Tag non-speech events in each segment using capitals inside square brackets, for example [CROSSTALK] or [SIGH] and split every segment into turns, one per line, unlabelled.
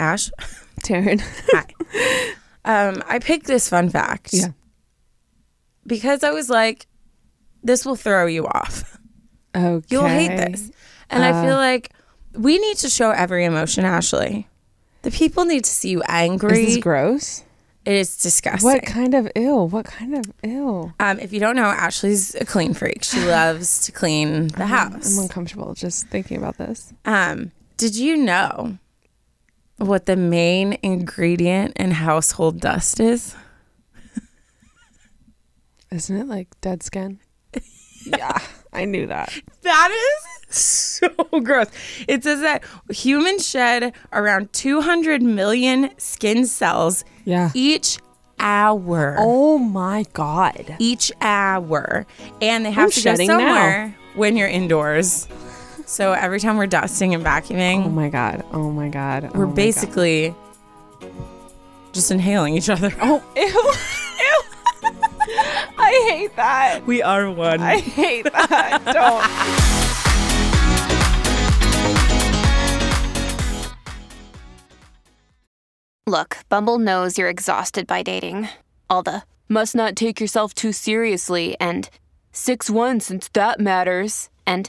Ash.
Taryne.
Hi. Um, I picked this fun fact.
Yeah.
Because I was like, this will throw you off.
Okay.
You'll hate this. And I
Uh.
feel like we need to show every emotion, Ashley. The people need to see you angry.
Is this gross?
it is disgusting.
What kind of ill? What kind of ill?
Um, if you don't know, Ashley's a clean freak. She [SIGHS] loves to clean the house.
I'm uncomfortable just thinking about this.
Um, did you know what the main ingredient in household dust is?
Isn't it like dead skin? [LAUGHS] yeah, I knew that.
That is so [LAUGHS] gross. It says that humans shed around 200 million skin cells
Yeah.
each hour.
Oh my god.
Each hour. And they have
I'm
to go
shedding now.
somewhere when you're indoors. So every time we're dusting and vacuuming,
Oh my god. Oh my god.
Oh we're
oh my
basically just inhaling each other.
Oh ew. [LAUGHS] ew. I hate that.
We are one.
I hate that. Don't.
Look, Bumble knows you're exhausted by dating. All the must not take yourself too seriously and 6 1 since that matters. And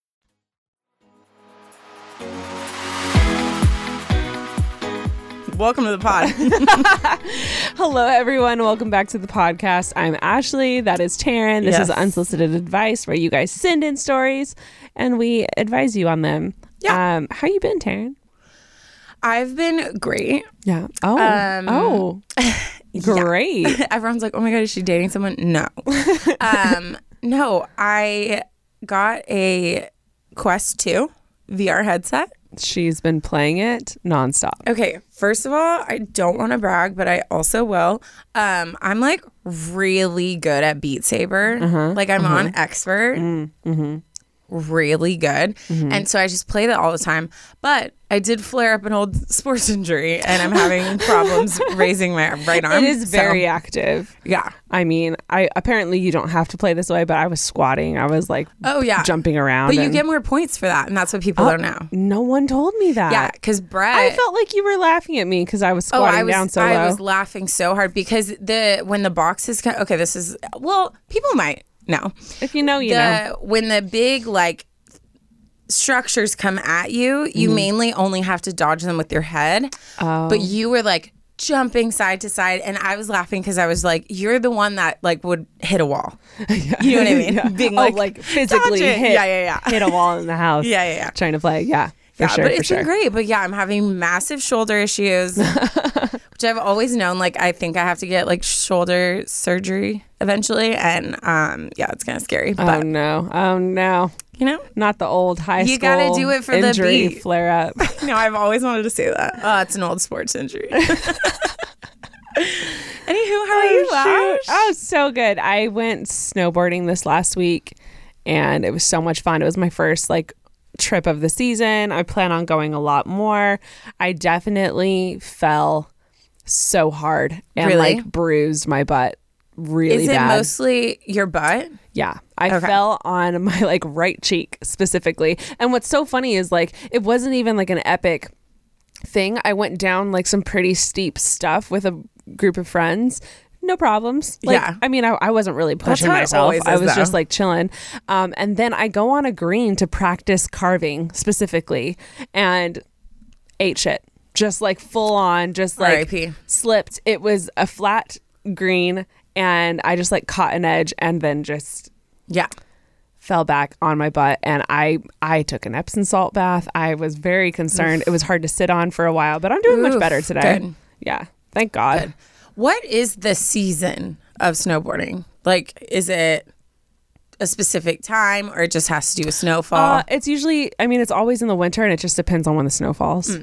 Welcome to the pod. [LAUGHS]
Hello, everyone. Welcome back to the podcast. I'm Ashley. That is Taryne. This is unsolicited advice where you guys send in stories and we advise you on them.
Yeah.
Um, how you been, Taryne?
I've been great.
Yeah. Oh.
Um,
oh. [LAUGHS] Great. [LAUGHS]
Everyone's like, "Oh my god, is she dating someone?" No. um, no, I got a Quest 2 VR headset.
She's been playing it nonstop.
Okay, first of all, I don't want to brag, but I also will. Um, I'm like really good at Beat Saber. Uh-huh, like I'm on uh-huh. expert. Mm, mm-hmm. Really good. Mm-hmm. And so I just play that all the time. But I did flare up an old [LAUGHS] sports injury and I'm having [LAUGHS] problems raising my right arm.
It is
So,
very active.
yeah.
I mean, I apparently you don't have to play this way, but I was squatting. I was like
Oh yeah.
jumping around.
But you get more points for that, and that's what people oh, don't know.
No one told me that.
Yeah, because Brett.
I felt like you were laughing at me because I was
Oh,
squatting
I was
down so
I
low.
was laughing so hard because the when the boxes come. Okay, this is well, people might know
if you know, you
the
know.
when the big like structures come at you, you
Mm-hmm.
mainly only have to dodge them with your head.
Oh.
But you were like jumping side to side, and I was laughing because I was like, "You're the one that like would hit a wall." [LAUGHS] You know what I mean? [LAUGHS]
Yeah. [LAUGHS]
Being
oh,
like,
like physically hit,
Yeah, yeah, yeah.
hit a wall in the house.
Yeah, yeah, yeah.
Trying to play. Yeah, for
yeah,
sure.
but it's
sure.
been great. But yeah, I'm having massive shoulder issues, which I've always known. Like I think I have to get like shoulder surgery eventually, and um, yeah, it's kind of scary. But Oh
no! Oh no!
you know,
Not the old high
You
school.
gotta do it for the
injury
beat.
flare up. [LAUGHS]
no, I've always wanted to say that. Oh, it's an old sports injury. [LAUGHS] Anywho, how are you,
shoot.
Ash?
Oh, so good. I went snowboarding this last week and it was so much fun. It was my first like trip of the season. I plan on going a lot more. I definitely fell so hard and
Really?
like bruised my butt really
Is it
bad.
mostly your butt?
Yeah. I
Okay.
fell on my [LAUGHS] like right cheek specifically. And what's so funny is like it wasn't even like an epic thing. I went down like some pretty steep stuff with a group of friends. No problems. Like,
Yeah.
I mean, I, I wasn't really pushing myself. I was just like chilling. Um, and then I go on a green to practice carving specifically and ate shit. Just like full on, just like
R.I.P..
slipped. It was a flat green and I just like caught an edge and then just
Yeah.
fell back on my butt and I I took an Epsom salt bath. I was very concerned. It was hard to sit on for a while, but I'm doing much better today.
good.
Yeah. Thank God.
What is the season of snowboarding? Like, is it a specific time or it just has to do with snowfall?
Uh, it's usually I mean it's always in the winter and it just depends on when the snow falls.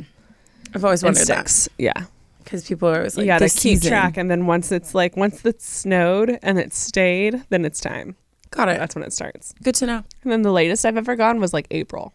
I've always wondered that
sticks. Yeah.
because people are always like,
you gotta keep
season.
track and then once it's like once it's snowed and it stayed, then it's time.
Got it.
That's when it starts.
Good to know.
And then the latest I've ever gone was like April.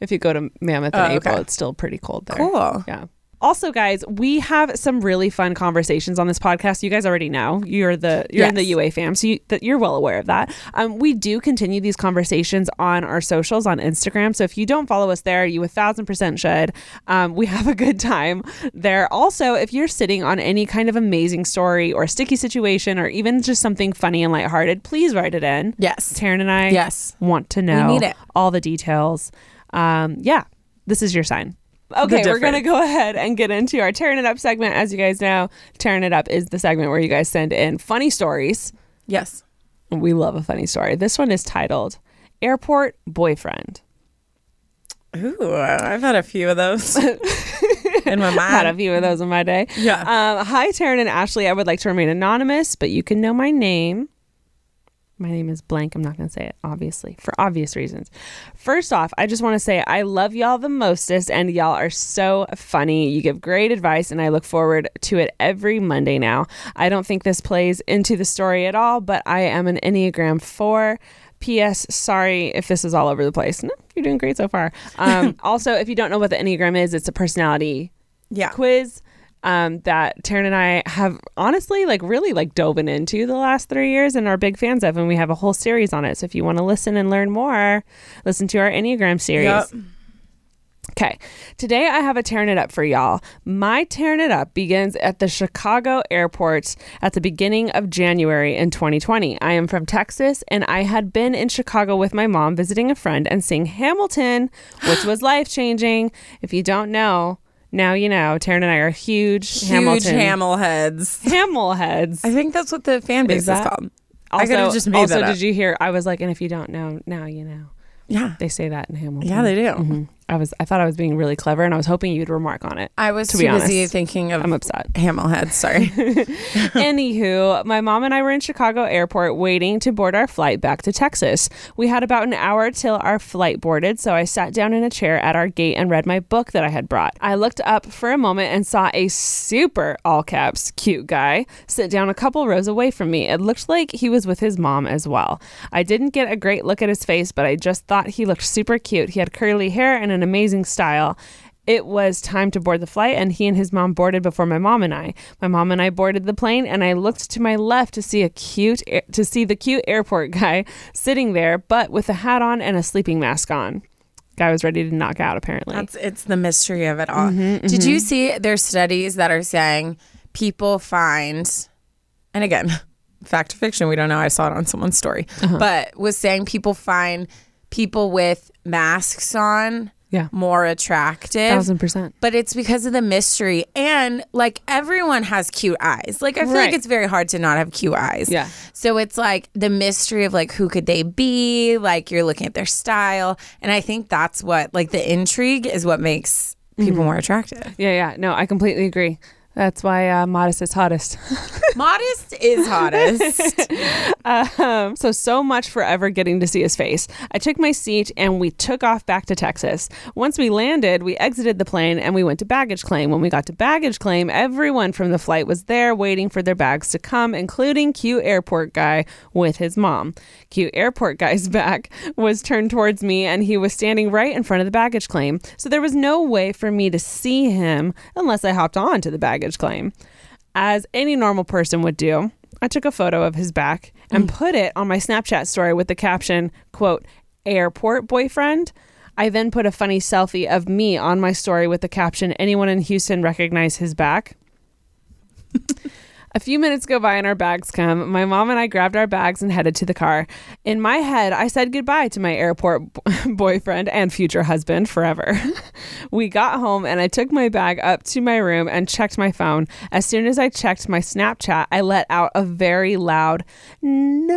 If you go to Mammoth in
Oh,
April,
okay.
it's still pretty cold there.
Cool.
Yeah. Also, guys, we have some really fun conversations on this podcast. You guys already know you're the you're in the UA fam, so you, that you're well aware of that. Um, we do continue these conversations on our socials on Instagram. So if you don't follow us there, you a thousand percent should. Um, we [LAUGHS] have a good time there. Also, if you're sitting on any kind of amazing story or sticky situation, or even just something funny and lighthearted, please write it in.
Yes.
Taryne and I
Yes.
want to know all the details. Um, yeah, this is your sign. Okay, we're going to go ahead and get into our Tearing It Up segment. As you guys know, Tearing It Up is the segment where you guys send in funny stories.
Yes.
We love a funny story. This one is titled Airport Boyfriend.
Ooh, I've had a few of those [LAUGHS] in my mind.
I've had a few of those in my day.
Yeah.
Um, hi, Taryne and Ashley. I would like to remain anonymous, but you can know my name. My name is blank. I'm not going to say it, obviously, for obvious reasons. First off, I just want to say I love y'all the mostest, and y'all are so funny. You give great advice, and I look forward to it every Monday now. I don't think this plays into the story at all, but I am an Enneagram 4. P.S. Sorry if this is all over the place. No, you're doing great so far. Um, [LAUGHS] also, if you don't know what the Enneagram is, it's a personality
yeah.
quiz um, that Taryne and I have honestly like really like dove into the last three years and are big fans of, and we have a whole series on it. So if you want to listen and learn more, listen to our Enneagram series.
Yep.
Okay, today I have a tearing it up for y'all. My tearing it up begins at the Chicago airport at the beginning of January in 2020. I am from Texas and I had been in Chicago with my mom visiting a friend and seeing Hamilton, which was [GASPS] life changing. If you don't know, now you know. Taryne and I are huge,
Huge
Hamilton
Hamel heads.
Hamel heads.
I think that's what the fan base is,
that-
called.
Also,
I could have just made
also
that up.
did you hear? I was like, and if you don't know, now you know.
Yeah.
They say that in Hamilton.
Yeah, they do.
Mhm. I was. I thought I was being really clever, and I was hoping you'd remark on it.
I was
To
too busy thinking of
I'm upset.
Hamel heads. Sorry. [LAUGHS] [LAUGHS]
Anywho, my mom and I were in Chicago airport waiting to board our flight back to Texas. We had about an hour till our flight boarded, so I sat down in a chair at our gate and read my book that I had brought. I looked up for a moment and saw a super all caps cute guy sit down a couple rows away from me. It looked like he was with his mom as well. I didn't get a great look at his face, but I just thought he looked super cute. He had curly hair and an amazing style. It was time to board the flight, and he and his mom boarded before my mom and I. My mom and I boarded the plane, and I looked to my left to see a cute to see the cute airport [LAUGHS] guy sitting there, but with a hat on and a sleeping mask on. Guy was ready to knock out, apparently.
That's it's the mystery of it all.
Mm-hmm,
Did you see there's studies that are saying people find and again, [LAUGHS] fact or fiction, we don't know. I saw it on someone's story.
Uh-huh.
But was saying people find people with masks on
Yeah.
more attractive.
Thousand percent.
But it's because of the mystery. And like everyone has cute eyes. Like I feel
Right.
like it's very hard to not have cute eyes.
Yeah.
So it's like the mystery of like who could they be? Like you're looking at their style. And I think that's what like the intrigue is what makes people mm-hmm. more attractive.
Yeah, yeah. No, I completely agree. That's why uh, modest is hottest. [LAUGHS]
Modest is hottest. [LAUGHS]
Um, so, so much for ever getting to see his face. I took my seat and we took off back to Texas. Once we landed, we exited the plane and we went to baggage claim. When we got to baggage claim, everyone from the flight was there waiting for their bags to come, including cute airport guy with his mom. Cute airport guy's [LAUGHS] back was turned towards me and he was standing right in front of the baggage claim. So, there was no way for me to see him unless I hopped on to the baggage claim. As any normal person would do, I took a photo of his back and mm. put it on my Snapchat story with the caption, quote, airport boyfriend. I then put a funny selfie of me on my story with the caption, anyone in Houston recognize his back? [LAUGHS] A few minutes go by and our bags come. My mom and I grabbed our bags and headed to the car. In my head, I said goodbye to my airport b- [LAUGHS] boyfriend and future husband forever. [LAUGHS] we got home and I took my bag up to my room and checked my phone. As soon as I checked my Snapchat, I let out a very loud no.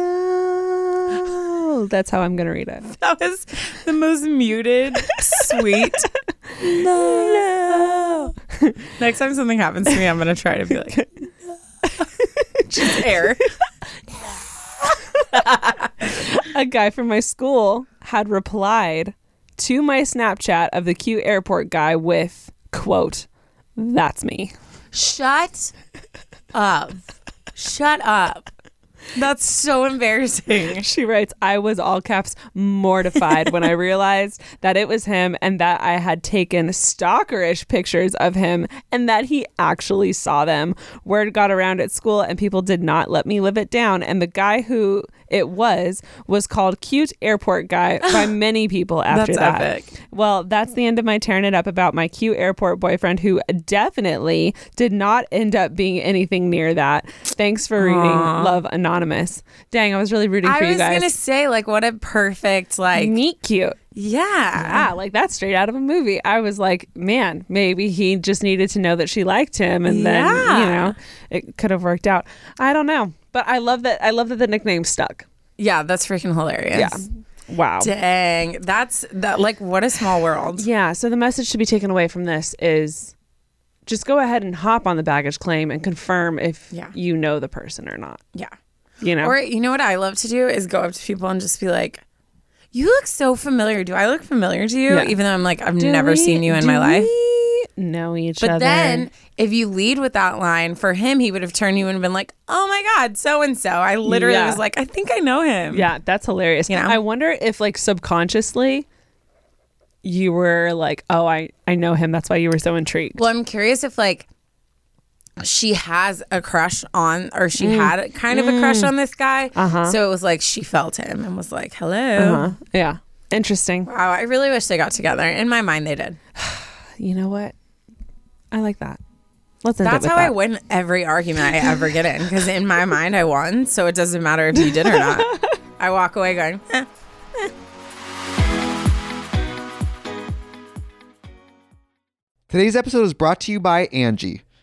no. [LAUGHS] That's how I'm gonna read it.
That was the most muted, sweet. no. Next time something happens to me, I'm gonna try to be like, [LAUGHS] just air.
A guy from my school had replied to my Snapchat of the cute airport guy with quote, "That's me."
Shut up. Shut up. That's so embarrassing. [LAUGHS]
She writes, I was all caps mortified when I [LAUGHS] realized that it was him and that I had taken stalkerish pictures of him and that he actually saw them. Word got around at school and people did not let me live it down. And the guy who it was was called Cute Airport Guy [LAUGHS] by many people after
That's
that.
epic.
Well, that's the end of my tearing it up about my cute airport boyfriend who definitely did not end up being anything near that. Thanks for reading Love Anonymous. Dang, I was really rooting
I
for you guys.
I was gonna say, like, what a perfect, like,
Meet cute.
yeah.
Yeah, like that's straight out of a movie. I was like, man, maybe he just needed to know that she liked him and then, you know, it could have worked out. I don't know. But I love that I love that the nickname stuck.
Yeah, that's freaking hilarious.
Yeah. Wow.
Dang. That's that like what a small world.
Yeah, so the message to be taken away from this is just go ahead and hop on the baggage claim and confirm if
Yeah.
you know the person or not.
Yeah.
You know?
Or you know what I love to do is go up to people and just be like, You look so familiar. Do I look familiar to you?
Yeah.
Even though I'm like, I've
Do
never
we-
seen you in my life.
we know each
But
other.
But then if you lead with that line, for him, he would have turned you and been like, Oh my God, so and so. I literally
Yeah.
was like, I think I know him.
Yeah, that's hilarious.
You know?
I wonder if like subconsciously you were like, "Oh, I I know him. That's why you were so intrigued."
Well, I'm curious if like she has a crush on, or she
Mm.
had kind of a crush on this guy. Uh-huh. So it was like she felt him and was like, "Hello."
Uh-huh. Yeah. Interesting.
Wow, I really wish they got together. In my mind, they did. [SIGHS]
You know what? I like that. Let's end
That's
it with
how I win every argument I ever get in. Because in my mind, I won. So it doesn't matter if you did or not. [LAUGHS] I walk away going, eh.
Today's episode is brought to you by Angi.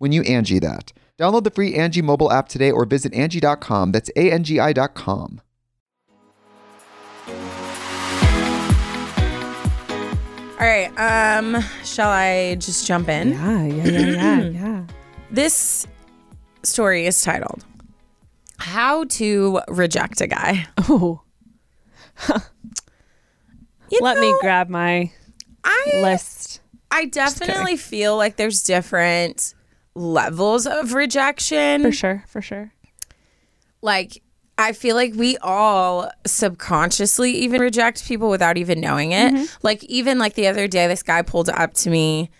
when you Angi that. Download the free Angi mobile app today or visit Angi.com. That's A-N-G-I dot com.
All right. Um, shall I just jump in?
Yeah, yeah, yeah, yeah, [CLEARS THROAT] yeah.
This story is titled How to Reject a Guy.
Oh, [LAUGHS]
You
let me
know,
grab my
I
list.
I definitely feel like there's different levels of rejection.
For sure, for sure.
Like I feel like we all subconsciously even reject people without even knowing it. Mm-hmm. Like even like the other day this guy pulled up to me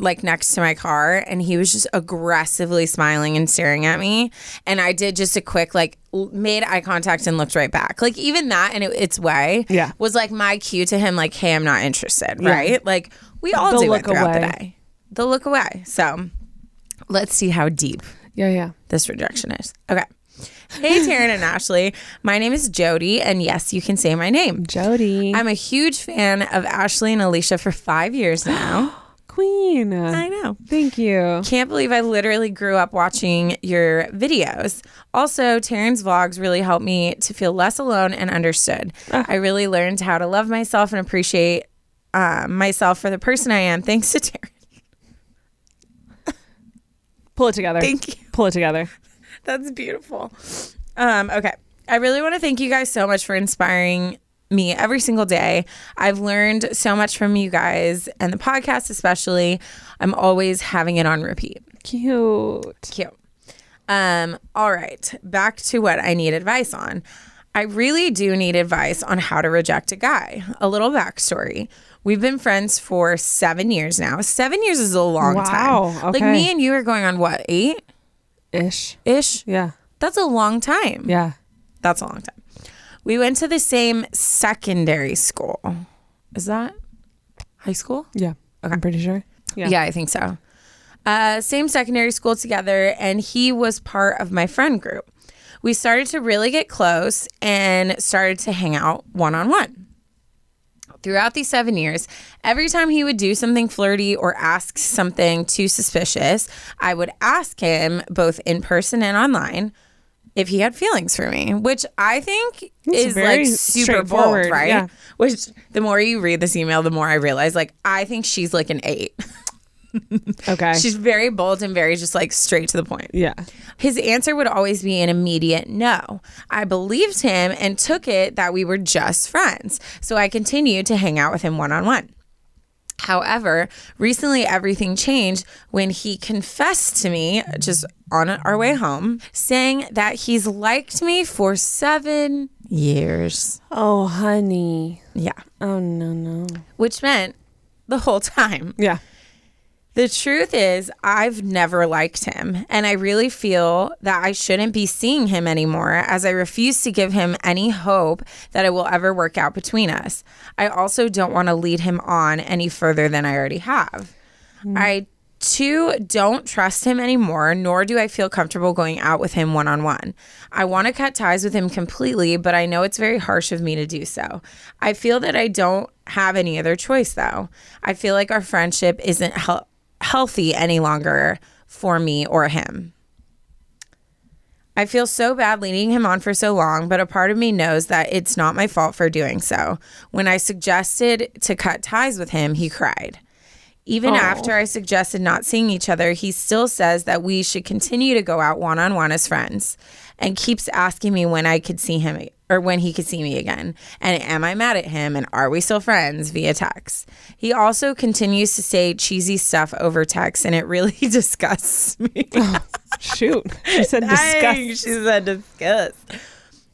like next to my car and he was just aggressively smiling and staring at me and I did just a quick like made eye contact and looked right back. Like even that in its way
Yeah.
was like my cue to him like hey I'm not interested, right? Like we all
The
do
look
it throughout the
away.
day. The look away. So let's see how deep
Yeah, yeah.
this rejection is. Okay. Hey, Taryne and Ashley. My name is Jody, and yes, you can say my name.
Jody.
I'm a huge fan of Ashley and Alicia for five years now. [GASPS]
Queen.
I know.
Thank you.
Can't believe I literally grew up watching your videos. Also, Taryne's vlogs really helped me to feel less alone and understood. I really learned how to love myself and appreciate um, myself for the person I am. Thanks to Taryne.
Pull it together.
Thank you.
Pull it together. [LAUGHS]
That's beautiful. Um, okay. I really want to thank you guys so much for inspiring me every single day. I've learned so much from you guys and the podcast, especially. I'm always having it on repeat.
Cute.
Cute. Um, all right, back to what I need advice on. I really do need advice on how to reject a guy. A little backstory. We've been friends for seven years now. Seven years is a long
Wow,
time. Like me and you are going on what, eight
Ish.
ish?
Yeah.
That's a long time.
Yeah.
That's a long time. We went to the same secondary school. Is that high school?
Yeah. Okay. I'm pretty sure. Yeah.
Yeah, I think so. Uh, same secondary school together, and he was part of my friend group. We started to really get close and started to hang out one on one. Throughout these seven years, every time he would do something flirty or ask something too suspicious, I would ask him both in person and online if he had feelings for me, which I think is like super bold, right?
yeah.
Which the more you read this email, the more I realize like I think she's like an eight. [LAUGHS] [LAUGHS]
Okay.
She's very bold and very just like straight to the point.
yeah.
His answer would always be an immediate no. I believed him and took it that we were just friends. So I continued to hang out with him one on one. However, recently everything changed when he confessed to me just on our way home, saying that he's liked me for seven years.
Oh, honey.
Yeah.
Oh, no, no.
Which meant the whole time.
Yeah.
The truth is, I've never liked him, and I really feel that I shouldn't be seeing him anymore as I refuse to give him any hope that it will ever work out between us. I also don't want to lead him on any further than I already have. Mm-hmm. I too don't trust him anymore, nor do I feel comfortable going out with him one on one. I want to cut ties with him completely, but I know it's very harsh of me to do so. I feel that I don't have any other choice though. I feel like our friendship isn't hel- healthy any longer for me or him. I feel so bad leading him on for so long, but a part of me knows that it's not my fault for doing so. When I suggested to cut ties with him, he cried. Even after I suggested not seeing each other, he still says that we should continue to go out one on one as friends and keeps asking me when I could see him or when he could see me again. And am I mad at him and are we still friends via text? He also continues to say cheesy stuff over text and it really [LAUGHS] disgusts me.
Shoot. She said disgust.
she said disgust.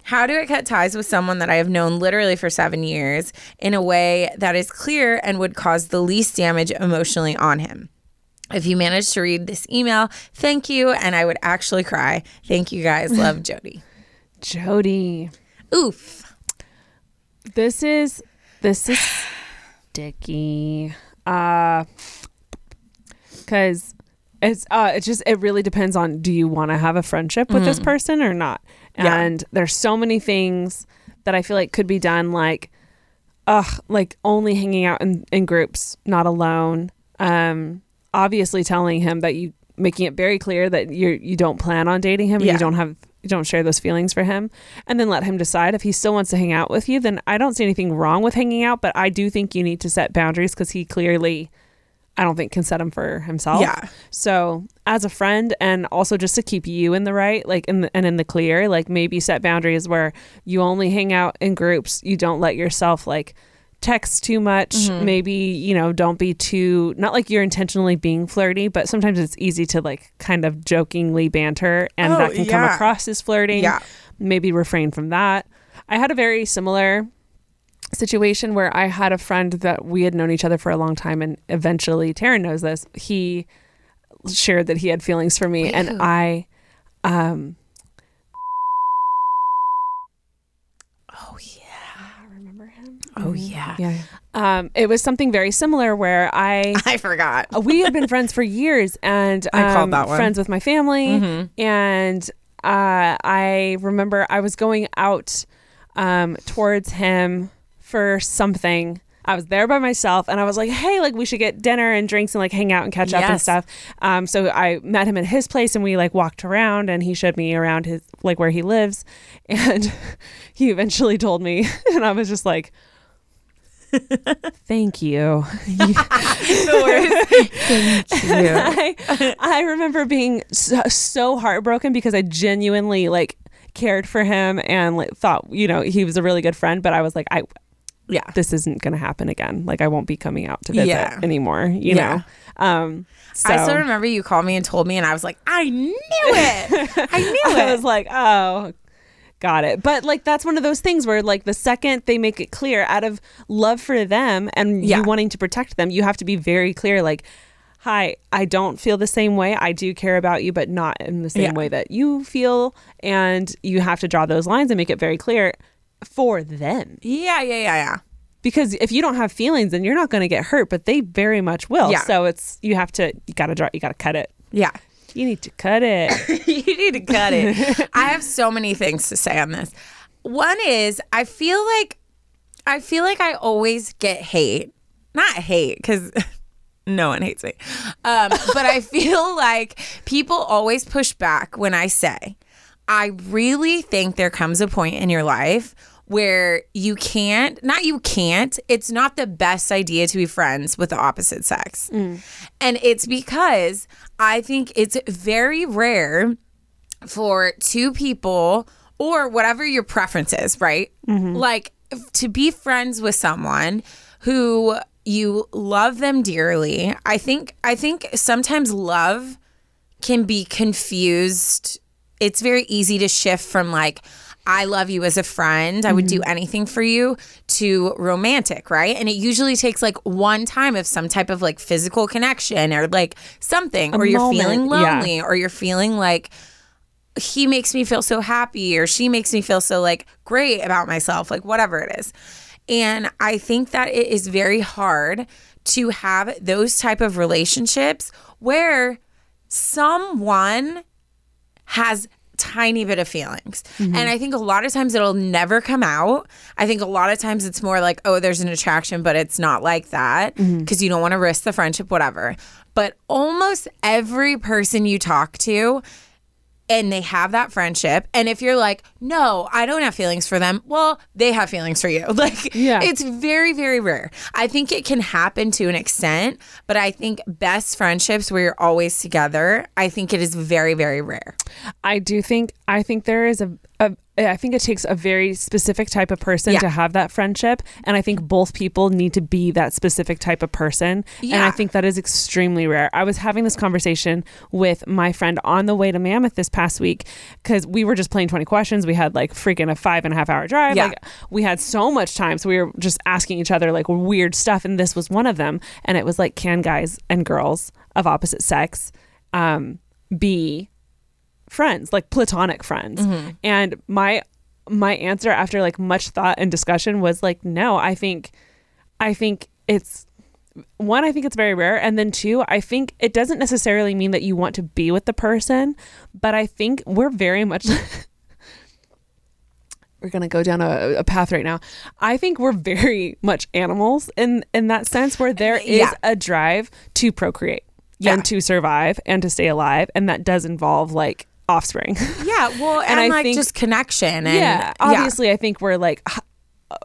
How do I cut ties with someone that I have known literally for seven years in a way that is clear and would cause the least damage emotionally on him? If you manage to read this email, thank you. And I would actually cry. Thank you guys. Love [LAUGHS] Jody.
Jody.
Oof.
This is this is sticky. Uh cuz it's uh it just it really depends on do you want to have a friendship with this person or not.
Yeah.
And there's so many things that I feel like could be done like ugh like only hanging out in, in groups, not alone. Um obviously telling him that you making it very clear that you you don't plan on dating him and
Yeah.
you don't have don't share those feelings for him and then let him decide if he still wants to hang out with you then I don't see anything wrong with hanging out but I do think you need to set boundaries cuz he clearly I don't think can set them for himself.
Yeah.
So as a friend and also just to keep you in the right, like in the, and in the clear, like maybe set boundaries where you only hang out in groups. You don't let yourself like text too much.
Mm-hmm.
Maybe, you know, don't be too not like you're intentionally being flirty, but sometimes it's easy to like kind of jokingly banter and
Oh,
that can come across as flirting.
Yeah.
Maybe refrain from that. I had a very similar situation where I had a friend that we had known each other for a long time, and eventually, Taryne knows this. He shared that he had feelings for me, and I, um,
Oh, yeah.
remember him.
Oh, yeah.
Yeah, um, it was something very similar where I. [LAUGHS]
I forgot. [LAUGHS]
we had been friends for years and
I called
um,
that one.
friends with my family
Mhm.
and uh, i remember i was going out um, towards him for something I was there by myself and I was like, hey, like we should get dinner and drinks and like hang out and catch up and stuff. Um, so I met him at his place and we like walked around and he showed me around his like where he lives. [LAUGHS] And he eventually told me, and I was just like, [LAUGHS] thank you. [LAUGHS] Thank [LAUGHS] I, I remember being so, so heartbroken because I genuinely like cared for him and like thought, you know, he was a really good friend, but I was like, I
Yeah.
this isn't going to happen again. Like I won't be coming out to visit
Yeah.
anymore, you
Yeah.
know. Um so
I still remember you called me and told me, and I was like, I knew it. I knew it I
was like, "Oh, got it." But like that's one of those things where like the second they make it clear out of love for them and
Yeah.
you wanting to protect them, you have to be very clear like Hi, I don't feel the same way. I do care about you, but not in the same
Yeah.
way that you feel. And you have to draw those lines and make it very clear for them.
yeah, yeah, yeah, yeah.
because if you don't have feelings then you're not going to get hurt but they very much will
Yeah.
so it's you have to you got to draw you got to cut it
Yeah.
You need to cut it [LAUGHS]
you need to cut it. [LAUGHS] I have so many things to say on this. One is I feel like I feel like I always get hate. Not hate cuz [LAUGHS] no one hates me. Um, but I feel like people always push back when I say I really think there comes a point in your life where you can't, not you can't, it's not the best idea to be friends with the opposite sex. And it's because I think it's very rare for two people or whatever your preference is, right? Mm-hmm. Like to be friends with someone who you love them dearly. I think I think sometimes love can be confused. It's very easy to shift from like I love you as a friend. I would do mm-hmm. anything for you to romantic, right? And it usually takes like one time of some type of like physical connection or like something, or you're
moment,
feeling
yeah.
lonely, or you're feeling like he makes me feel so happy or she makes me feel so like great about myself, like whatever it is. And I think that it is very hard to have those type of relationships where someone has tiny bit of feelings. Mm-hmm. And I think a lot of times it'll never come out. I think a lot of times it's more like, oh, there's an attraction, but it's not like that mm-hmm. because you don't want to risk the friendship, whatever. But almost every person you talk to, and they have that friendship. And if you're like, no, I don't have feelings for them, well, they have feelings for you. [LAUGHS] Like,
Yeah.
it's very, very rare. I think it can happen to an extent, but I think best friendships where you're always together, I think it is very, very rare.
I do think I think there is a, a I think it takes a very specific type of person
Yeah.
to have that friendship and I think both people need to be that specific type of person and I think that is extremely rare. I was having this conversation with my friend on the way to Mammoth this past week cuz we were just playing 20 questions. We had like freaking a five and a half hour drive.
Yeah.
Like we had so much time so we were just asking each other like weird stuff and this was one of them and it was like can guys and girls of opposite sex um be friends like platonic friends. Mm-hmm. And my my answer after like much thought and discussion was like no i think i think it's one i think it's very rare. And then two i think it doesn't necessarily mean that you want to be with the person but i think we're very much [LAUGHS] we're going to go down a, a path right now. I think we're very much animals in in that sense where there is
Yeah.
a drive to procreate
Yeah.
and to survive and to stay alive. And that does involve like offspring [LAUGHS]
Yeah, well, and,
And I
like
think-
just connection. And
yeah obviously i think we're like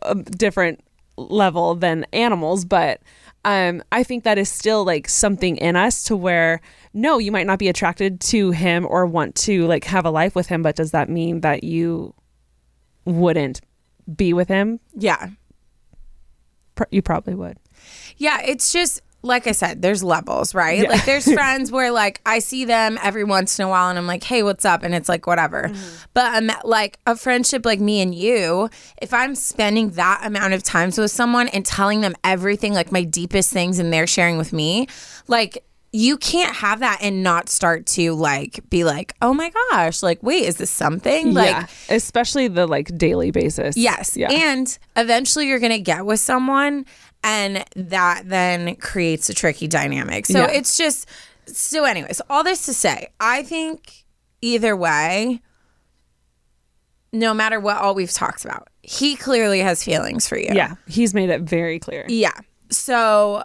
a different level than animals but um i think that is still like something in us to where no you might not be attracted to him or want to like have a life with him but does that mean that you wouldn't be with him
yeah.
Pr- you probably would
Yeah, it's just like I said, there's levels, right?
Yeah.
Like there's [LAUGHS] friends where like I see them every once in a while and I'm like, "Hey, what's up?" and it's like whatever.
Mm-hmm.
But um, like a friendship like me and you, if I'm spending that amount of times with someone and telling them everything like my deepest things and they're sharing with me, like you can't have that and not start to like be like, "Oh my gosh, like wait, is this something?" Like
yeah especially the like daily basis
Yes.
yeah
And eventually you're going to get with someone and that then creates a tricky dynamic. So
Yeah.
it's just so anyways, all this to say, I think either way no matter what all we've talked about, he clearly has feelings for you.
Yeah, he's made it very clear.
Yeah. So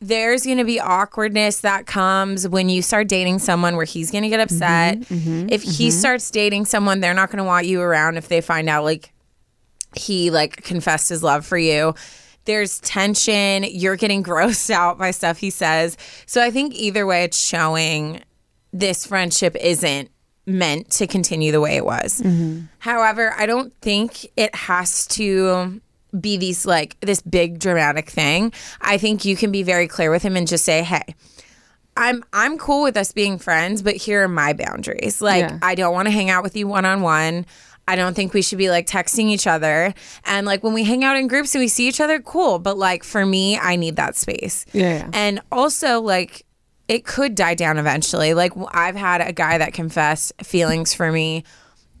there's going to be awkwardness that comes when you start dating someone where he's going to get upset. Mm-hmm, mm-hmm, if he mm-hmm. starts dating someone, they're not going to want you around if they find out like he like confessed his love for you. There's tension. You're getting [LAUGHS] grossed out by stuff he says. So I think either way, it's showing this friendship isn't meant to continue the way it was. Mm-hmm. However, I don't think it has to be these like this big dramatic thing. I think you can be very clear with him and just say, "Hey, I'm I'm cool with us being friends, but here are my boundaries. Like
Yeah.
I don't want to hang out with you one on one. I don't think we should be like texting each other. And like when we hang out in groups and we see each other, cool. But like for me, I need that space.
Yeah, yeah.
And also like it could die down eventually. Like I've had a guy that confessed feelings for me.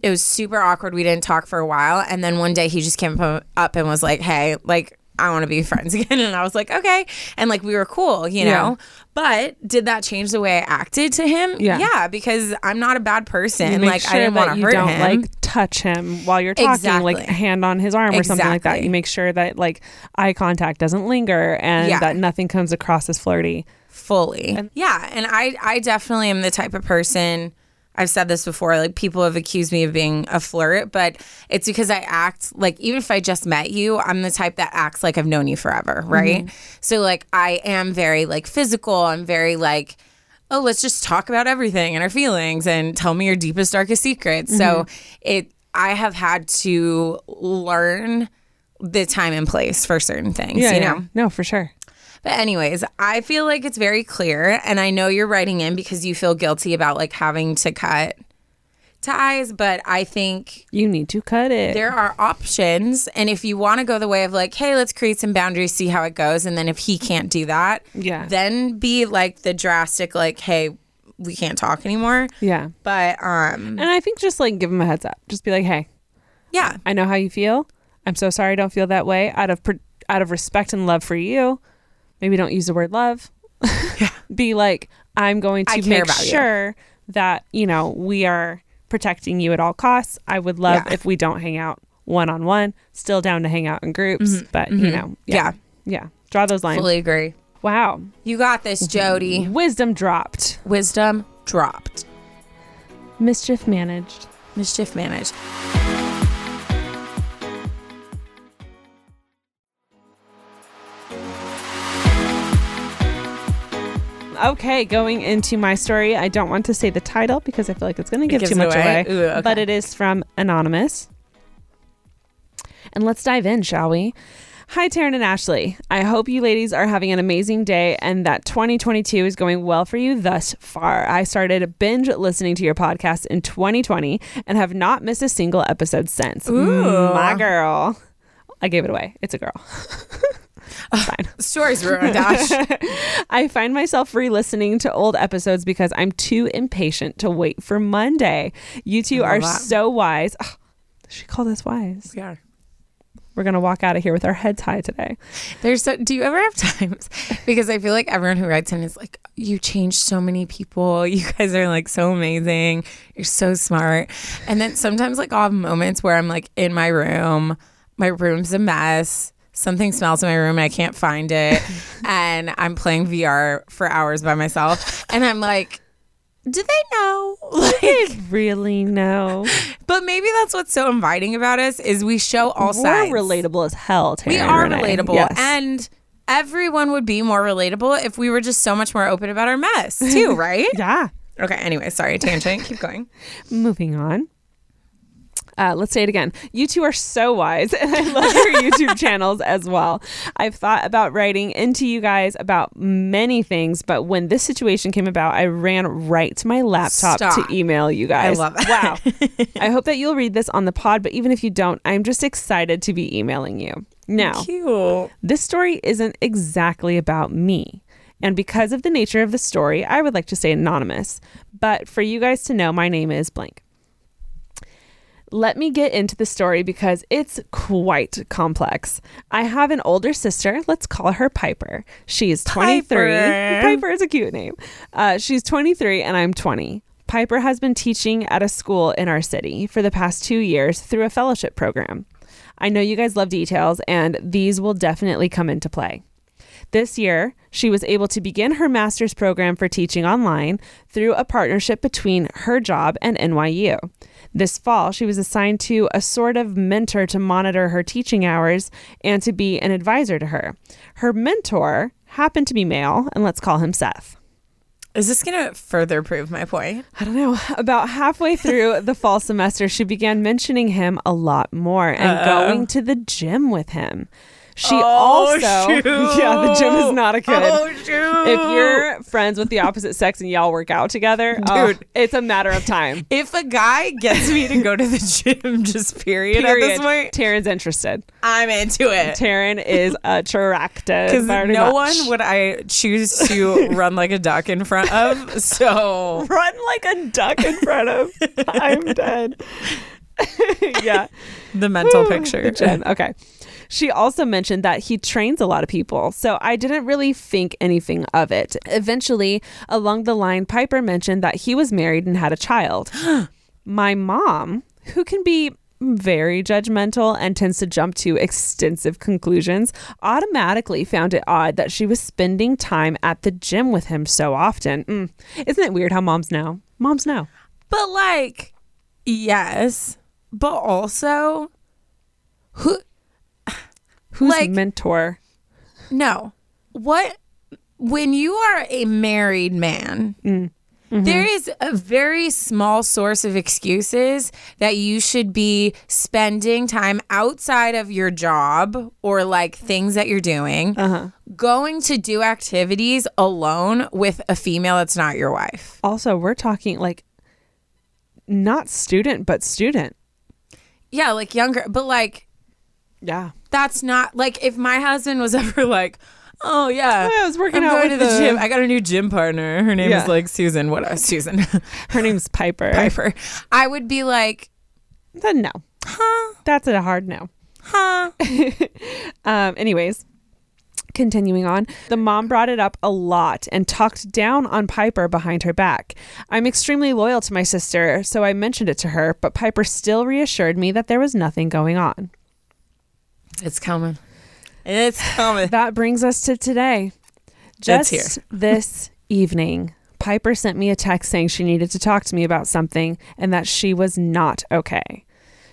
It was super awkward. We didn't talk for a while, and then one day he just came up up and was like, "Hey, like I want to be [LAUGHS] friends again." And I was like, "Okay," and like we were cool, you know.
Yeah.
But did that change the way I acted to him?
Yeah.
yeah, because I'm not a bad person. Like
sure
I didn't want to
you
hurt
don't
him.
like touch him while you're talking, like hand on his arm or something like that. You make sure that like eye contact doesn't linger and
Yeah.
that nothing comes across as flirty.
fully. yeah, and I I definitely am the type of person I've said this before like people have accused me of being a flirt, but it's because I act like even if I just met you, I'm the type that acts like I've known you forever, mm-hmm. right? So like I am very like physical, I'm very like oh, let's just talk about everything and our feelings and tell me your deepest darkest secrets. So mm-hmm. it I have had to learn the time and place for certain things, you know.
No, for sure.
But anyways, I feel like it's very clear and I know you're writing in because you feel guilty about like having to cut ties, but I think
You need to cut it.
there are options and if you want to go the way of like, hey, let's create some boundaries, see how it goes and then if he can't do that,
Yeah.
then be like the drastic like, hey, we can't talk anymore.
yeah.
But um
And I think just like give him a heads up. Just be like, hey,
yeah.
I know how you feel. I'm so sorry I don't feel that way. Out of out of respect and love for you, maybe don't use the word love. [LAUGHS] [LAUGHS] Be like, I'm going to
I
make
about you.
sure that, you know, we are protecting you at all costs. I would love
Yeah.
if we don't hang out one on one. Still down to hang out in groups, but you know, yeah.
Mm-hmm. Yeah.
Yeah. Draw those lines.
Fully agree.
Wow.
You got this, Jody.
Wisdom dropped.
Wisdom dropped.
Mischief managed.
Mischief managed.
Okay, going into my story, I don't want to say the title because I feel like it's going to give too much
away?
away.
Ooh, okay.
But it is from Anonymous. And let's dive in, shall we? Hi, Taryne and Ashley. I hope you ladies are having an amazing day and that 2022 is going well for you thus far. I started binge listening to your podcast in 2020 and have not missed a single episode since.
Ooh.
My girl. I gave it away. It's a girl. [LAUGHS] Fine.
Stories ruined, Dash. [LAUGHS]
I find myself re listening to old episodes because I'm too impatient to wait for Monday. You two are
that.
so wise. Ugh, she called us wise.
yeah.
We're going to walk out of here with our heads high today.
There's so, do you ever have [LAUGHS] times because I feel like everyone who writes in is like you changed so many people [LAUGHS] you guys are like so amazing you're so smart and then sometimes like I'll have moments where I'm like in my room my room's a mess something smells in my room and I can't find it [LAUGHS] and I'm playing VR for hours by myself and I'm like do they know [LAUGHS] like
Really? know?
but maybe that's what's so inviting about us is we show all sides.
We're
sides
relatable as hell,
we are
Renee.
relatable
Yes.
and everyone would be more relatable if we were just so much more open about our mess too [LAUGHS] right
yeah.
okay anyway sorry tangent keep going
Moving on. Uh, let's say it again. You two are so wise, [LAUGHS] and I love your YouTube [LAUGHS] channels as well. I've thought about writing into you guys about many things, but when this situation came about, I ran right to my laptop
Stop.
to email you guys.
I love that.
Wow. [LAUGHS] I hope that you'll read this on the pod, but even if you don't, I'm just excited to be emailing you. Now,
cute
this story isn't exactly about me. And because of the nature of the story, I would like to say anonymous. But for you guys to know, my name is blank. Let me get into the story because it's quite complex. I have an older sister. Let's call her Piper. She's 23.
Piper.
Piper is a cute name. Uh, she's 23 and I'm 20. Piper has been teaching at a school in our city for the past two years through a fellowship program. I know you guys love details, and these will definitely come into play. This year, she was able to begin her master's program for teaching online through a partnership between her job and NYU. This fall, she was assigned to a sort of mentor to monitor her teaching hours and to be an advisor to her. Her mentor happened to be male, and let's call him Seth.
Is this going to further prove my point?
I don't know. [LAUGHS] About halfway through the fall semester, she began mentioning him a lot more and going to the gym with him. She
Oh,
also, [LAUGHS]
shoot.
yeah, the gym is not a good.
Oh, shoot.
If you're friends with the opposite sex and y'all work out together, oh,
Dude.
it's a matter of time. [LAUGHS]
If a guy gets me to go to the gym, [LAUGHS] just period, at this
Period.
point,
Taryne's interested.
I'm into it.
Taryne is attracted.
Because no
much.
one would I choose to run like a duck in front of. So
run like a duck in front of. I'm dead. yeah.
the mental picture.
Jen. Okay. She also mentioned that he trains a lot of people, so I didn't really think anything of it. Eventually, along the line, Piper mentioned that he was married and had a child. [GASPS] My mom, who can be very judgmental and tends to jump to extensive conclusions, automatically found it odd that she was spending time at the gym with him so often. Mm. Isn't it weird how moms know? Moms know.
But like, yes, but also, who?
Who's
Like-
mentor?
No, what? When you are a married man, mm. mm-hmm. there is a very small source of excuses that you should be spending time outside of your job or like things that you're doing, uh-huh. going to do activities alone with a female that's not your wife.
Also, we're talking like not student, but student.
Yeah, like younger, but like
Yeah.
that's not like if my husband was [LAUGHS] ever like, oh yeah,
yeah, I was working
I'm
out
going
with
to the,
the-
gym. I got a new gym partner. Her name
Yeah.
is like Susan. What? Uh, Susan [LAUGHS]
Her name's Piper.
Piper. I would be like,
Then no.
huh,
That's a hard no.
huh. [LAUGHS]
Um, anyways, continuing on, the mom brought it up a lot and talked down on Piper behind her back. I'm extremely loyal to my sister, so I mentioned it to her, but Piper still reassured me that there was nothing going on.
It's coming. It's coming.
That brings us to today.
It's
Just
here.
this evening, Piper sent me a text saying she needed to talk to me about something and that she was not okay.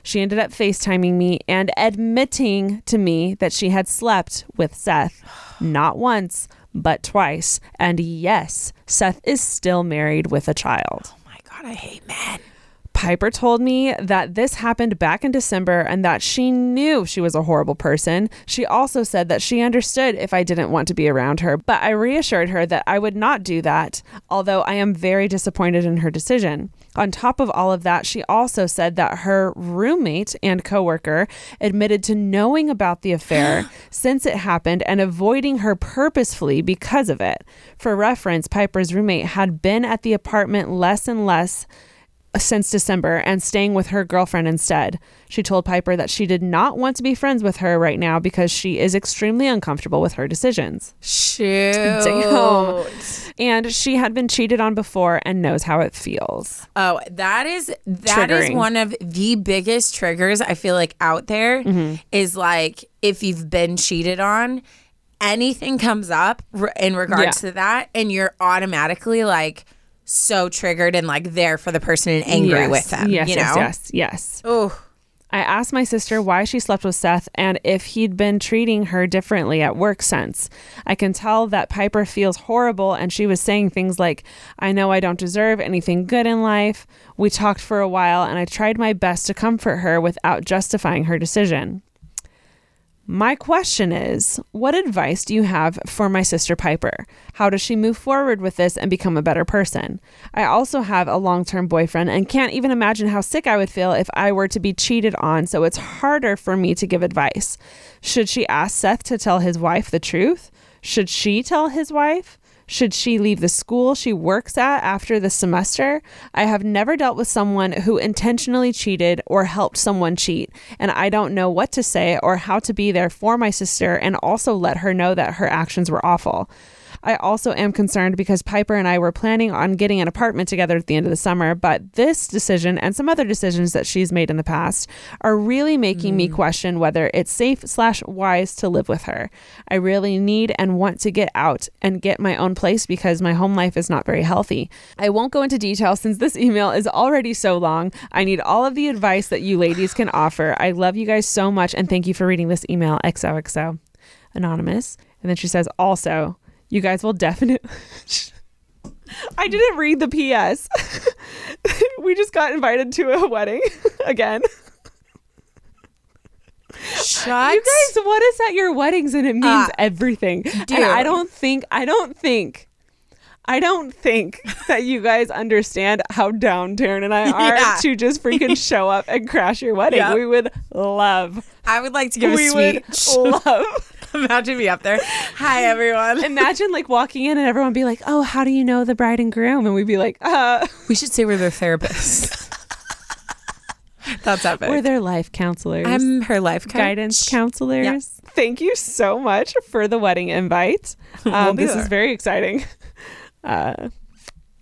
She ended up FaceTiming me and admitting to me that she had slept with Seth not once, but twice. And yes, Seth is still married with a child.
Oh my god, I hate men.
Piper told me that this happened back in December and that she knew she was a horrible person. She also said that she understood if I didn't want to be around her, but I reassured her that I would not do that, although I am very disappointed in her decision. On top of all of that, she also said that her roommate and coworker admitted to knowing about the affair [GASPS] since it happened and avoiding her purposefully because of it. For reference, Piper's roommate had been at the apartment less and less since December and staying with her girlfriend instead. She told Piper that she did not want to be friends with her right now because she is extremely uncomfortable with her decisions.
Shoot.
Damn. And she had been cheated on before and knows how it feels.
Oh, that is that is
Triggering.
one of the biggest triggers I feel like out there is
Mm-hmm.
like if you've been cheated on, anything comes up in regards
Yeah.
to that, and you're automatically like so triggered and like there for the person and angry
Yes.
with them.
Yes,
you know?
yes, yes, yes.
Oh,
I asked my sister why she slept with Seth and if he'd been treating her differently at work since. I can tell that Piper feels horrible and she was saying things like, I know I don't deserve anything good in life. We talked for a while and I tried my best to comfort her without justifying her decision. My question is what advice do you have for my sister Piper? How does she move forward with this and become a better person? I also have a long term boyfriend and can't even imagine how sick I would feel if I were to be cheated on, so it's harder for me to give advice. Should she ask Seth to tell his wife the truth? Should she tell his wife? Should she leave the school she works at after the semester? I have never dealt with someone who intentionally cheated or helped someone cheat, and I don't know what to say or how to be there for my sister and also let her know that her actions were awful. I also am concerned because Piper and I were planning on getting an apartment together at the end of the summer, but this decision and some other decisions that she's made in the past are really making me mm. question whether it's safe slash wise to live with her. I really need and want to get out and get my own place because my home life is not very healthy. I won't go into detail since this email is already so long. I need all of the advice that you ladies can [SIGHS] offer. I love you guys so much and thank you for reading this email. XOXO. Anonymous. And then she says, also, you guys will definitely. [LAUGHS] I didn't read the PS. [LAUGHS] we just got invited to a wedding [LAUGHS] again.
Shut.
You guys, what is at your weddings? And it means
Uh,
everything.
dude.
And I don't think, I don't think, I don't think that you guys understand how down Taryne and I are
Yeah.
to just freaking show up and crash your wedding.
Yep.
We would love.
I would like to give
we
a
would love.
Imagine me up there. Hi, everyone. [LAUGHS]
Imagine like walking in and everyone be like, "Oh, how do you know the bride and groom?" And we'd be like, "Uh,
We should say we're their therapists. [LAUGHS] That's epic.
we're their life counselors,
I'm her life coach.
guidance counselors." Thank you so much for the wedding invite. [LAUGHS] Um,
be
this is very exciting. Uh,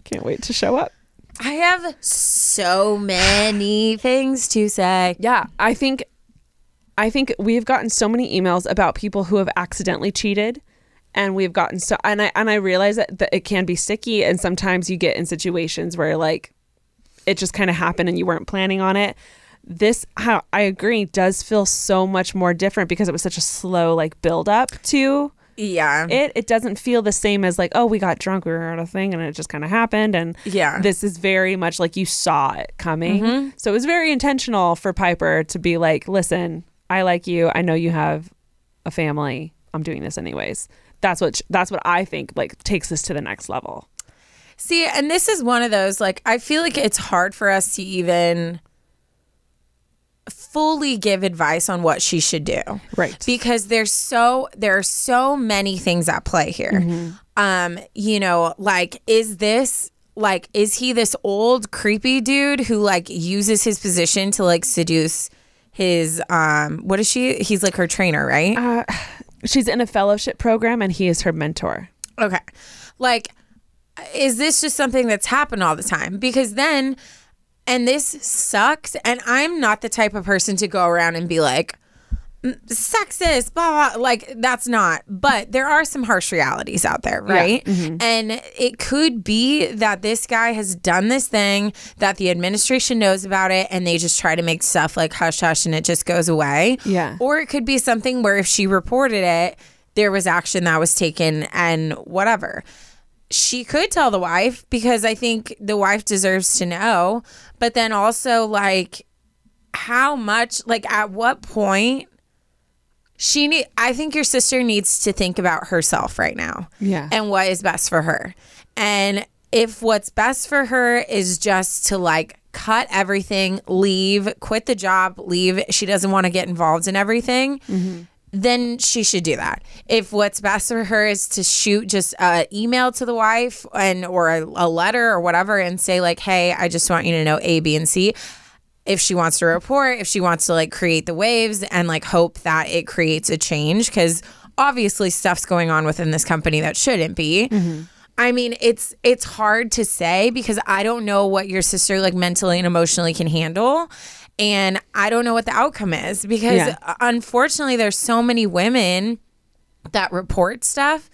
can't wait to show up.
I have so many things to say.
Yeah, I think I think we've gotten so many emails about people who have accidentally cheated and we've gotten so and I and I realize that, that it can be sticky and sometimes you get in situations where like it just kind of happened and you weren't planning on it. This how I agree does feel so much more different because it was such a slow like build up to
Yeah.
it it doesn't feel the same as like oh we got drunk we were at a thing and it just kind of happened and
Yeah.
this is very much like you saw it coming mm-hmm. so it was very intentional for piper to be like listen i like you i know you have a family i'm doing this anyways that's what that's what i think like takes us to the next level
See, and this is one of those like I feel like it's hard for us to even fully give advice on what she should do.
Right.
Because there's so there are so many things at play here. Um, you know, like is this like is he this old creepy dude who like uses his position to like seduce his um what is she? He's like her trainer, right?
she's in a fellowship program and he is her mentor
Okay. Like, is this just something that's happened all the time? Because then, and this sucks. And I'm not the type of person to go around and be like, "Mm, sexist, blah, blah. Like, that's not. But there are some harsh realities out there, right? Mm-hmm. And it could be that this guy has done this thing, that the administration knows about it, and they just try to make stuff like hush hush and it just goes away.
Yeah.
Or it could be something where if she reported it, there was action that was taken and whatever. She could tell the wife because I think the wife deserves to know. But then also, like, how much, like, at what point she need, I think your sister needs to think about herself right now
Yeah.
and what is best for her. And if what's best for her is just to like cut everything, leave, quit the job, leave, she doesn't want to get involved in everything. Mm-hmm. Then she should do that. If what's best for her is to shoot just an email to the wife and or a, a letter or whatever and say like, "Hey, I just want you to know A, B, and C." if she wants to report, if she wants to like create the waves and like hope that it creates a change because obviously stuff's going on within this company that shouldn't be. Mm-hmm. I mean, it's it's hard to say because I don't know what your sister like mentally and emotionally can handle. And I don't know what the outcome is because
Yeah.
unfortunately there's so many women that report stuff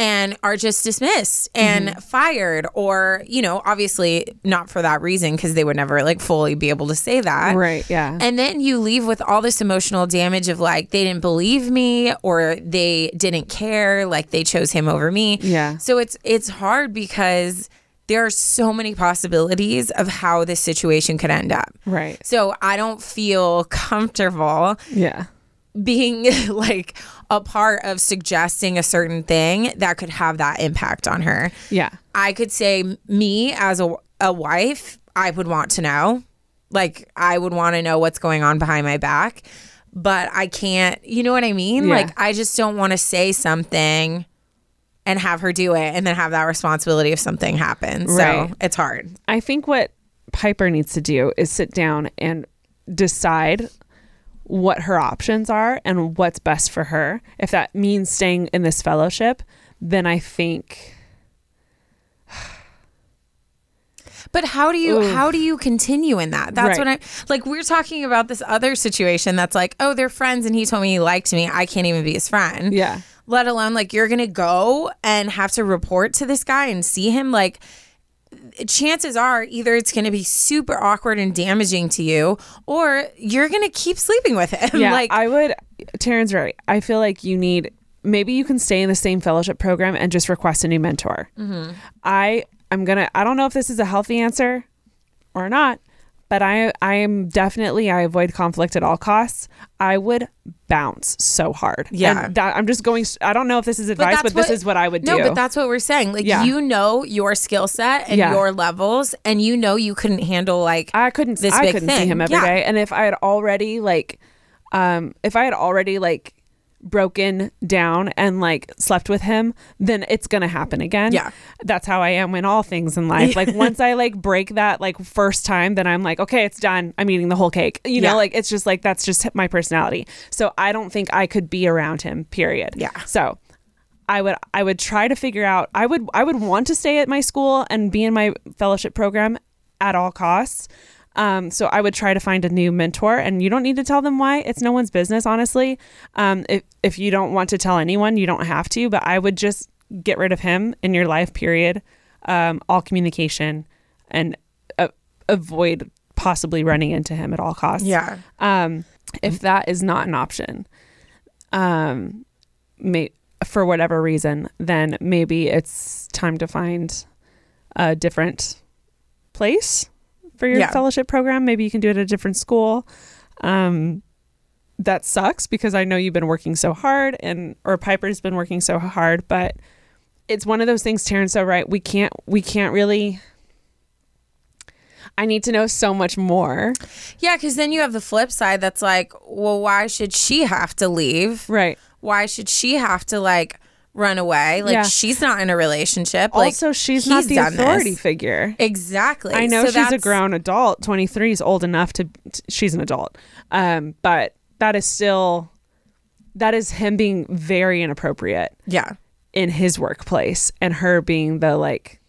and are just dismissed and
Mm-hmm.
fired or you know obviously not for that reason because they would never like fully be able to say that
Right, yeah.
and then you leave with all this emotional damage of like they didn't believe me or they didn't care like they chose him over me
Yeah.
so it's it's hard because there are so many possibilities of how this situation could end up
Right.
so i don't feel comfortable
Yeah.
being [LAUGHS] like a part of suggesting a certain thing that could have that impact on her.
Yeah.
I could say me as a, a wife, I would want to know. Like I would want to know what's going on behind my back, but I can't, you know what I mean?
Yeah.
Like I just don't want to say something and have her do it and then have that responsibility if something happens.
Right.
So it's hard.
I think what Piper needs to do is sit down and decide what her options are and what's best for her. If that means staying in this fellowship, then I think
But how do you
Oof.
how do you continue in that? That's
Right.
what I like. We're talking about this other situation that's like, oh, they're friends, and he told me he liked me. I can't even be his friend.
Yeah.
Let alone like you're gonna go and have to report to this guy and see him. Like, chances are either it's gonna be super awkward and damaging to you, or you're gonna keep sleeping with him. [LAUGHS]
Yeah,
like,
I would. Taryne's right. I feel like you need. Maybe you can stay in the same fellowship program and just request a new mentor.
Mm-hmm.
I I'm gonna. I don't know if this is a healthy answer or not, but I I am definitely I avoid conflict at all costs. I would bounce so hard.
Yeah.
And that, I'm just going. I don't know if this is advice, but,
that's
this is what I would
no,
do.
No, but that's what we're saying. Like
Yeah.
you know your skill set and
Yeah.
your levels, and you know you couldn't handle like
I couldn't
this
I
big
couldn't see
thing.
him every day.
Yeah.
And if I had already like um if I had already like broken down and like slept with him, then it's gonna happen again.
Yeah.
That's how I am in all things in life. Like [LAUGHS] once I like break that like first time, then I'm like, okay, it's done. I'm eating the whole cake. You know,
Yeah.
like it's just like that's just my personality. So I don't think I could be around him, period.
Yeah.
So I would I would try to figure out I would I would want to stay at my school and be in my fellowship program at all costs. Um, so I would try to find a new mentor, and you don't need to tell them why. It's no one's business, honestly. Um, if if you don't want to tell anyone, you don't have to. But I would just get rid of him in your life. Period. Um, all communication, and uh, avoid possibly running into him at all costs
yeah.
um, if that is not an option, um, may, for whatever reason, then maybe it's time to find a different place for your
Yeah.
fellowship program. Maybe you can do it at a different school. Um, that sucks because I know you've been working so hard, and or Piper's been working so hard, but it's one of those things. Taryne's so right. We can't. We can't really. I need to know so much more.
Yeah, because then you have the flip side that's like, well, why should she have to leave?
Right.
Why should she have to like run away? Like
Yeah.
she's not in a relationship. Like
also, she's not
he's
the
done
authority
this.
figure.
Exactly.
I know
So
she's a
that's-
grown adult. 23 is old enough to, t- she's an adult. Um, but that is still, that is him being very inappropriate
Yeah.
in his workplace and her being the like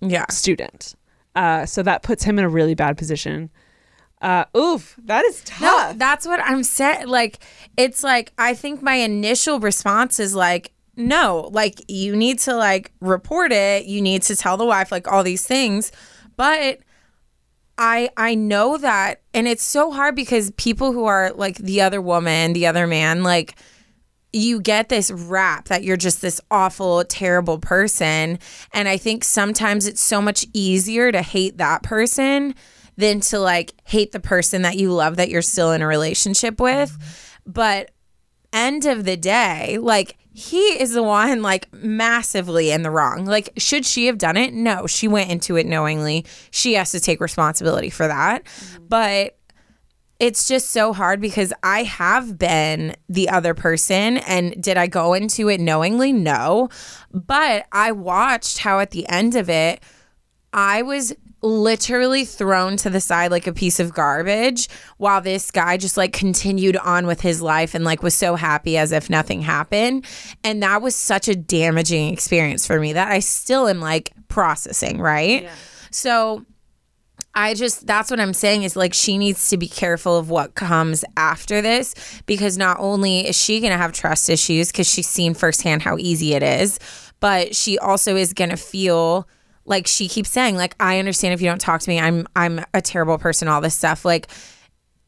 Yeah.
student. Uh, so that puts him in a really bad position. Uh, oof, that is
No,
tough.
that's what I'm saying. Like, it's like I think my initial response is like, no, like you need to like report it. You need to tell the wife like all these things, but I I know that, and it's so hard because people who are like the other woman, the other man, like you get this rap that you're just this awful, terrible person. And I think sometimes it's so much easier to hate that person than to like hate the person that you love that you're still in a relationship with. Mm-hmm. But end of the day, like he is the one like massively in the wrong. Like, should she have done it? No, she went into it knowingly. She has to take responsibility for that. Mm-hmm. But it's just so hard because I have been the other person. And did I go into it knowingly? No. But I watched how at the end of it, I was literally thrown to the side like a piece of garbage while this guy just like continued on with his life and like was so happy as if nothing happened. And that was such a damaging experience for me that I still am like processing, right? So I just that's what I'm saying is like she needs to be careful of what comes after this because not only is she going to have trust issues cuz she's seen firsthand how easy it is, but she also is going to feel like she keeps saying like I understand if you don't talk to me, I'm I'm a terrible person all this stuff like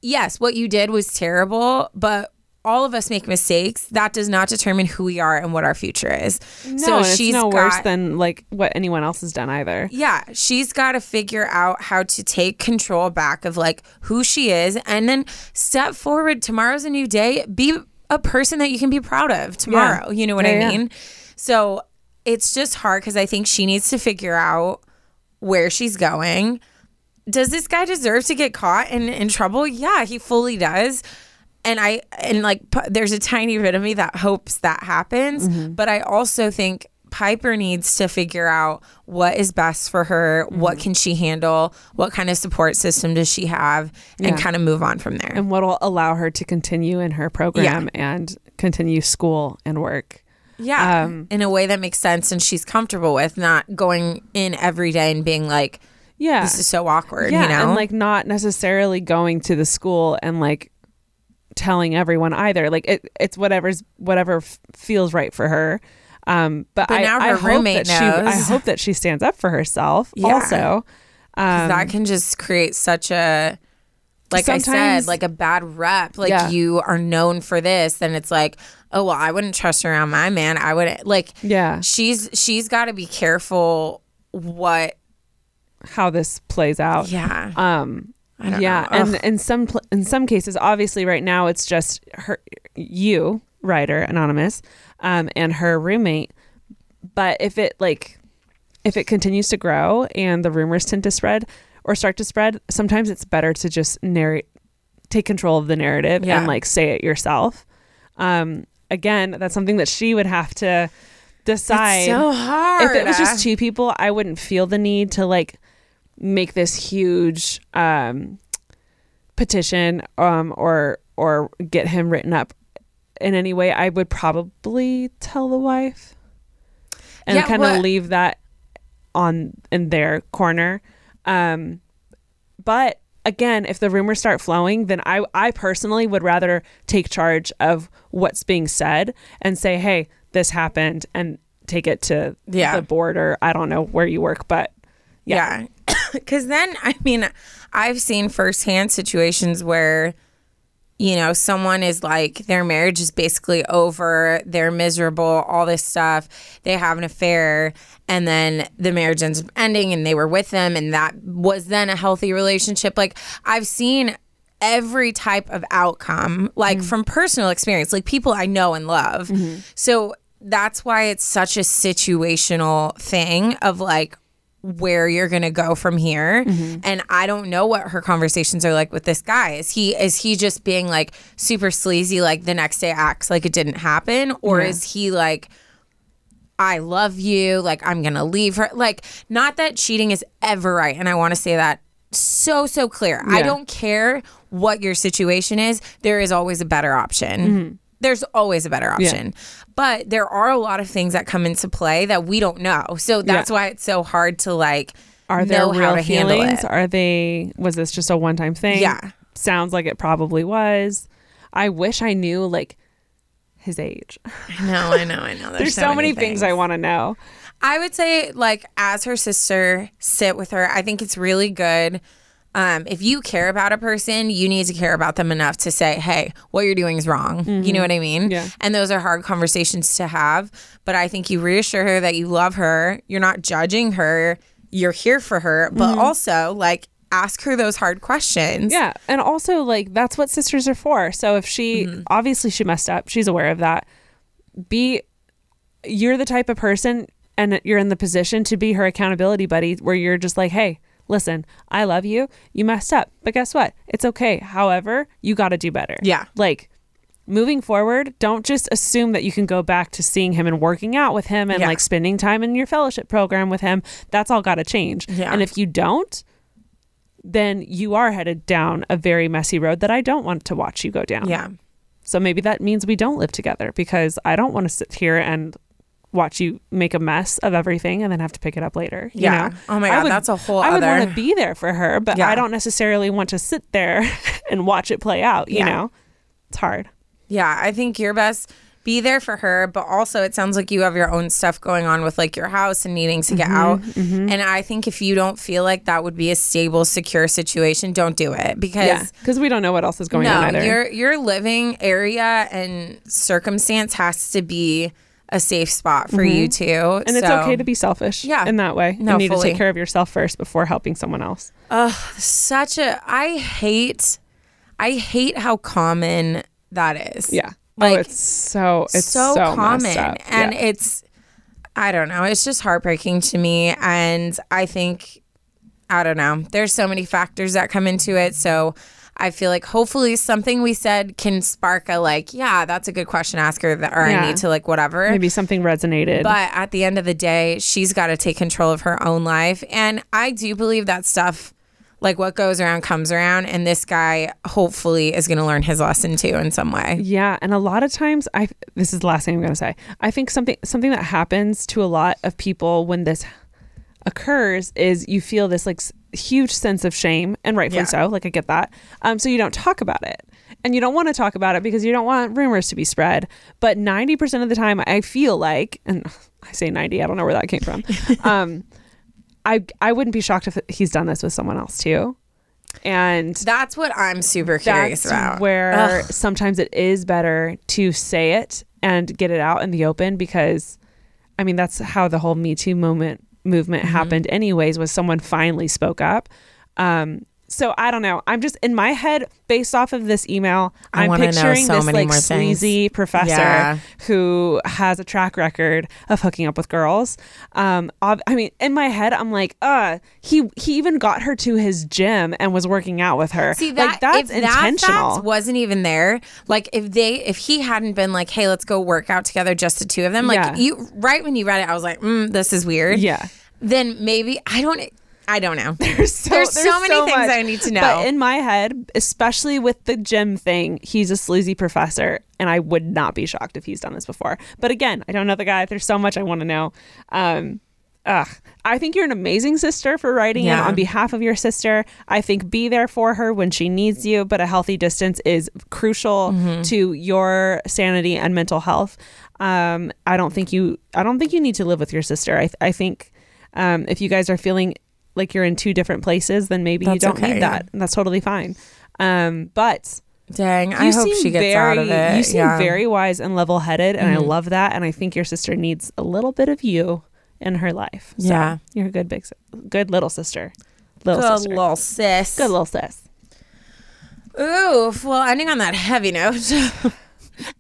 yes, what you did was terrible, but all of us make mistakes. That does not determine who we are and what our future is.
no, and it's no worse than like what anyone else has done either.
yeah, she's got to figure out how to take control back of like who she is and then step forward. Tomorrow's a new day. Be a person that you can be proud of tomorrow. You know what
Yeah,
I
yeah.
mean? So it's just hard because I think she needs to figure out where she's going. Does this guy deserve to get caught and in trouble? Yeah, he fully does. And I and like p- there's a tiny bit of me that hopes that happens,
Mm-hmm.
but I also think Piper needs to figure out what is best for her,
Mm-hmm.
what can she handle, what kind of support system does she have, and
Yeah.
kind of move on from there.
and what will allow her to continue in her program and continue school and work.
Yeah.
Um,
in a way that makes sense and she's comfortable with, not going in every day and being like,
yeah.
this is so awkward,
yeah,
you know?
and like not necessarily going to the school and like telling everyone either. Like it, it's whatever's whatever f- feels right for her. Um, but,
But
I,
now
I
her
hope
roommate
that she, I hope that she stands up for herself. [LAUGHS]
Yeah.
Also, um,
that can just create such a like I said, like a bad rep. Like
Yeah.
you are known for this, then it's like, oh well, I wouldn't trust her around my man. I wouldn't like
yeah,
she's she's gotta be careful what
how this plays out.
yeah.
Um, yeah,
know.
and in some pl- in some cases, obviously, right now it's just her, you, writer anonymous, um, and her roommate. But if it like, if it continues to grow and the rumors tend to spread or start to spread, sometimes it's better to just narrate, take control of the narrative
Yeah.
and like say it yourself. Um, again, that's something that she would have to decide
It's so hard.
if it was just two people, I wouldn't feel the need to like make this huge um, petition um, or or get him written up in any way. I would probably tell the wife and
Yeah,
kind of leave that on in their corner. Um, but again, if the rumors start flowing, then I I personally would rather take charge of what's being said and say, "Hey, this happened," and take it to
Yeah.
the board or I don't know where you work, but
Yeah. Because [COUGHS] then, I mean, I've seen firsthand situations where, you know, someone is like, their marriage is basically over, they're miserable, all this stuff, they have an affair, and then the marriage ends up ending and they were with them, and that was then a healthy relationship. Like, I've seen every type of outcome, like mm-hmm. from personal experience, like people I know and love. Mm-hmm. So that's why it's such a situational thing of like, where you're gonna go from here. Mm-hmm. And i don't know what her conversations are like with this guy. Is he is he just being like super sleazy like the next day acts like it didn't happen? Or is he like i love you like i'm gonna leave her? Like not that cheating is ever right and i want to say that so so clear. I don't care what your situation is there is always a better option mm-hmm. There's always a better option but there are a lot of things that come into play that we don't know so that's
Yeah.
why it's so hard to like
are there
know how
real
to handle
feelings?
it.
Are they was this just a one time thing?
Yeah.
Sounds like it probably was. I wish I knew like his age.
I know, I know, I know. [LAUGHS]
There's so, many things I want to know.
I would say, like, as her sister, sit with her. I think it's really good. Um, if you care about a person, you need to care about them enough to say, hey, what you're doing is wrong. You know what I mean?
Yeah.
And those are hard conversations to have. But I think you reassure her that you love her. You're not judging her. You're here for her. But also, like, ask her those hard questions.
Yeah. And also like that's what sisters are for. So if she
Mm-hmm.
obviously she messed up, she's aware of that. Be you're the type of person and you're in the position to be her accountability buddy where you're just like, "Hey, listen, I love you. You messed up. But guess what? It's okay. However, you got to do better."
Yeah.
Like moving forward, don't just assume that you can go back to seeing him and working out with him and
Yeah.
like spending time in your fellowship program with him. That's all got to change.
Yeah.
And if you don't, then you are headed down a very messy road that I don't want to watch you go down.
Yeah.
So maybe that means we don't live together because I don't want to sit here and watch you make a mess of everything and then have to pick it up later. you
Yeah.
know?
Oh my God, that's a whole
I would
other-
want to be there for her, but
Yeah.
I don't necessarily want to sit there [LAUGHS] and watch it play out. You
Yeah.
know, it's hard.
Yeah, I think your best be there for her, but also it sounds like you have your own stuff going on with like your house and needing to get mm-hmm, out. Mm-hmm. And I think if you don't feel like that would be a stable, secure situation, don't do it because
Yeah, because we don't know what else is going
no,
on either.
your your living area and circumstance has to be a safe spot for you too.
Mm-hmm. and it's okay to be selfish.
Yeah.
in that way.
No,
you need to take care of yourself first before helping someone else.
Oh, such a I hate I hate how common that is.
Yeah.
Like,
oh, it's so it's
so,
so,
common
up.
and
Yeah.
it's i don't know it's just heartbreaking to me and i think i don't know there's so many factors that come into it so i feel like hopefully something we said can spark a like yeah that's a good question to ask her that or i need to like whatever
maybe something resonated.
but at the end of the day she's got to take control of her own life and i do believe that stuff like what goes around comes around and this guy hopefully is going to learn his lesson too in some way.
Yeah, and a lot of times I this is the last thing I'm going to say. I think something something that happens to a lot of people when this occurs is you feel this like huge sense of shame and rightfully
Yeah.
so, like I get that. Um so you don't talk about it. And you don't want to talk about it because you don't want rumors to be spread. But 90% of the time I feel like and [LAUGHS] I say 90, I don't know where that came from. [LAUGHS] um I I wouldn't be shocked if he's done this with someone else too. And
That's what I'm super curious about.
where
Ugh.
sometimes it is better to say it and get it out in the open because I mean that's how the whole Me Too moment movement
Mm-hmm.
happened anyways was someone finally spoke up. Um so I don't know. I'm just in my head based off of this email.
I
I'm picturing
so
this like
more things.
sleazy professor
Yeah.
who has a track record of hooking up with girls. Um, ob- I mean, in my head, I'm like, uh, he he even got her to his gym and was working out with her.
See that
like, that's
if
intentional.
that wasn't even there, like if they if he hadn't been like, hey, let's go work out together, just the two of them, like
Yeah.
you right when you read it, I was like, mm, this is weird.
yeah.
Then maybe I don't. I don't know. [LAUGHS]
There's so,
There's so many things
much.
I need to know.
But in my head, especially with the gym thing, he's a sleazy professor, and I would not be shocked if he's done this before. But again, I don't know the guy. There's so much I want to know. Um, ugh. I think you're an amazing sister for writing in on behalf of your sister. I think be there for her when she needs you, but a healthy distance is crucial
Mm-hmm.
to your sanity and mental health. Um, I don't think you. I don't think you need to live with your sister. I, I think um, if you guys are feeling like you're in two different places, then maybe you don't
okay,
need that. And that's totally fine. Um, but
Dang, I hope she gets
very,
out of it.
You seem
yeah. Mm-hmm.
very wise and level headed, and I love that. And I think your sister needs a little bit of you in her life. So
Yeah.
you're a good big, good little sister, little
good
sister,
little sis.
good little sis.
Oof. Well, ending on that heavy note. [LAUGHS]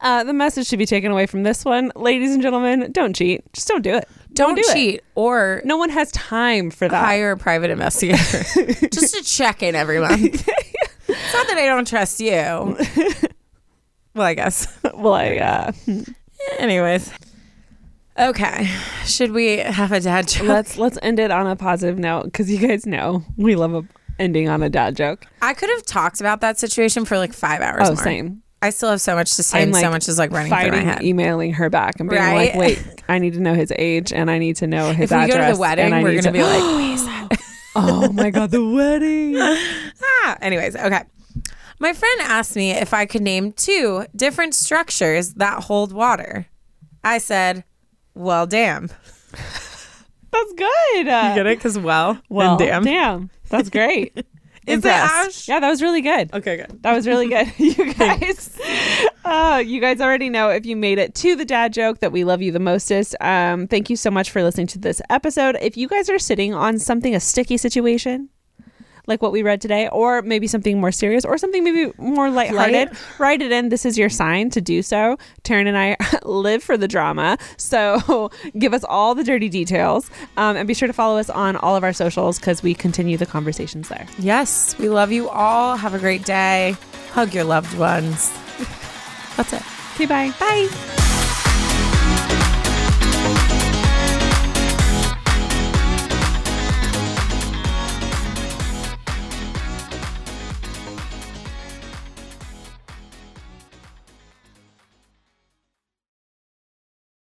Uh, the message to be taken away from this one, ladies and gentlemen, don't cheat. Just don't do it.
Don't
do it.
cheat or
No one has time for that.
hire a private investigator [LAUGHS] just to check in every month. [LAUGHS] it's not that I don't trust you. [LAUGHS] well, I guess.
well, I, uh,
Anyways. Okay. Should we have a dad joke?
let's let's end it on a positive note because you guys know we love a ending on a dad joke.
I could have talked about that situation for like five hours
Oh,
more.
same.
I still have so much to say
I'm
and so
like
much is like running through my head.
emailing her back and being
Right?
like, "Wait, I need to know his age and I need to know his
if we go to the wedding, we're gonna
to-
be like, [GASPS] wait, is that?
"Oh my god, the wedding!" [LAUGHS]
ah. Anyways, okay. My friend asked me if I could name two different structures that hold water. I said, "Well, damn."
That's good. You
Get it? Because well,
well,
and damn.
damn, that's great. [LAUGHS]
Is it,
Impressed.
Ash?
Yeah, that was really good.
Okay, good.
That was really good. [LAUGHS] you [LAUGHS] guys, uh, you guys already know if you made it to the dad joke that we love you the mostest. Um, thank you so much for listening to this episode. If you guys are sitting on something, a sticky situation, like what we read today, or maybe something more serious, or something maybe more lighthearted, write it in. This is your sign to do so. Taryne and I [LAUGHS] live for the drama, so [LAUGHS] give us all the dirty details, um, and be sure to follow us on all of our socials because we continue the conversations there.
Yes, we love you all. Have a great day. Hug your loved ones. [LAUGHS] That's it.
Okay, bye.
Bye.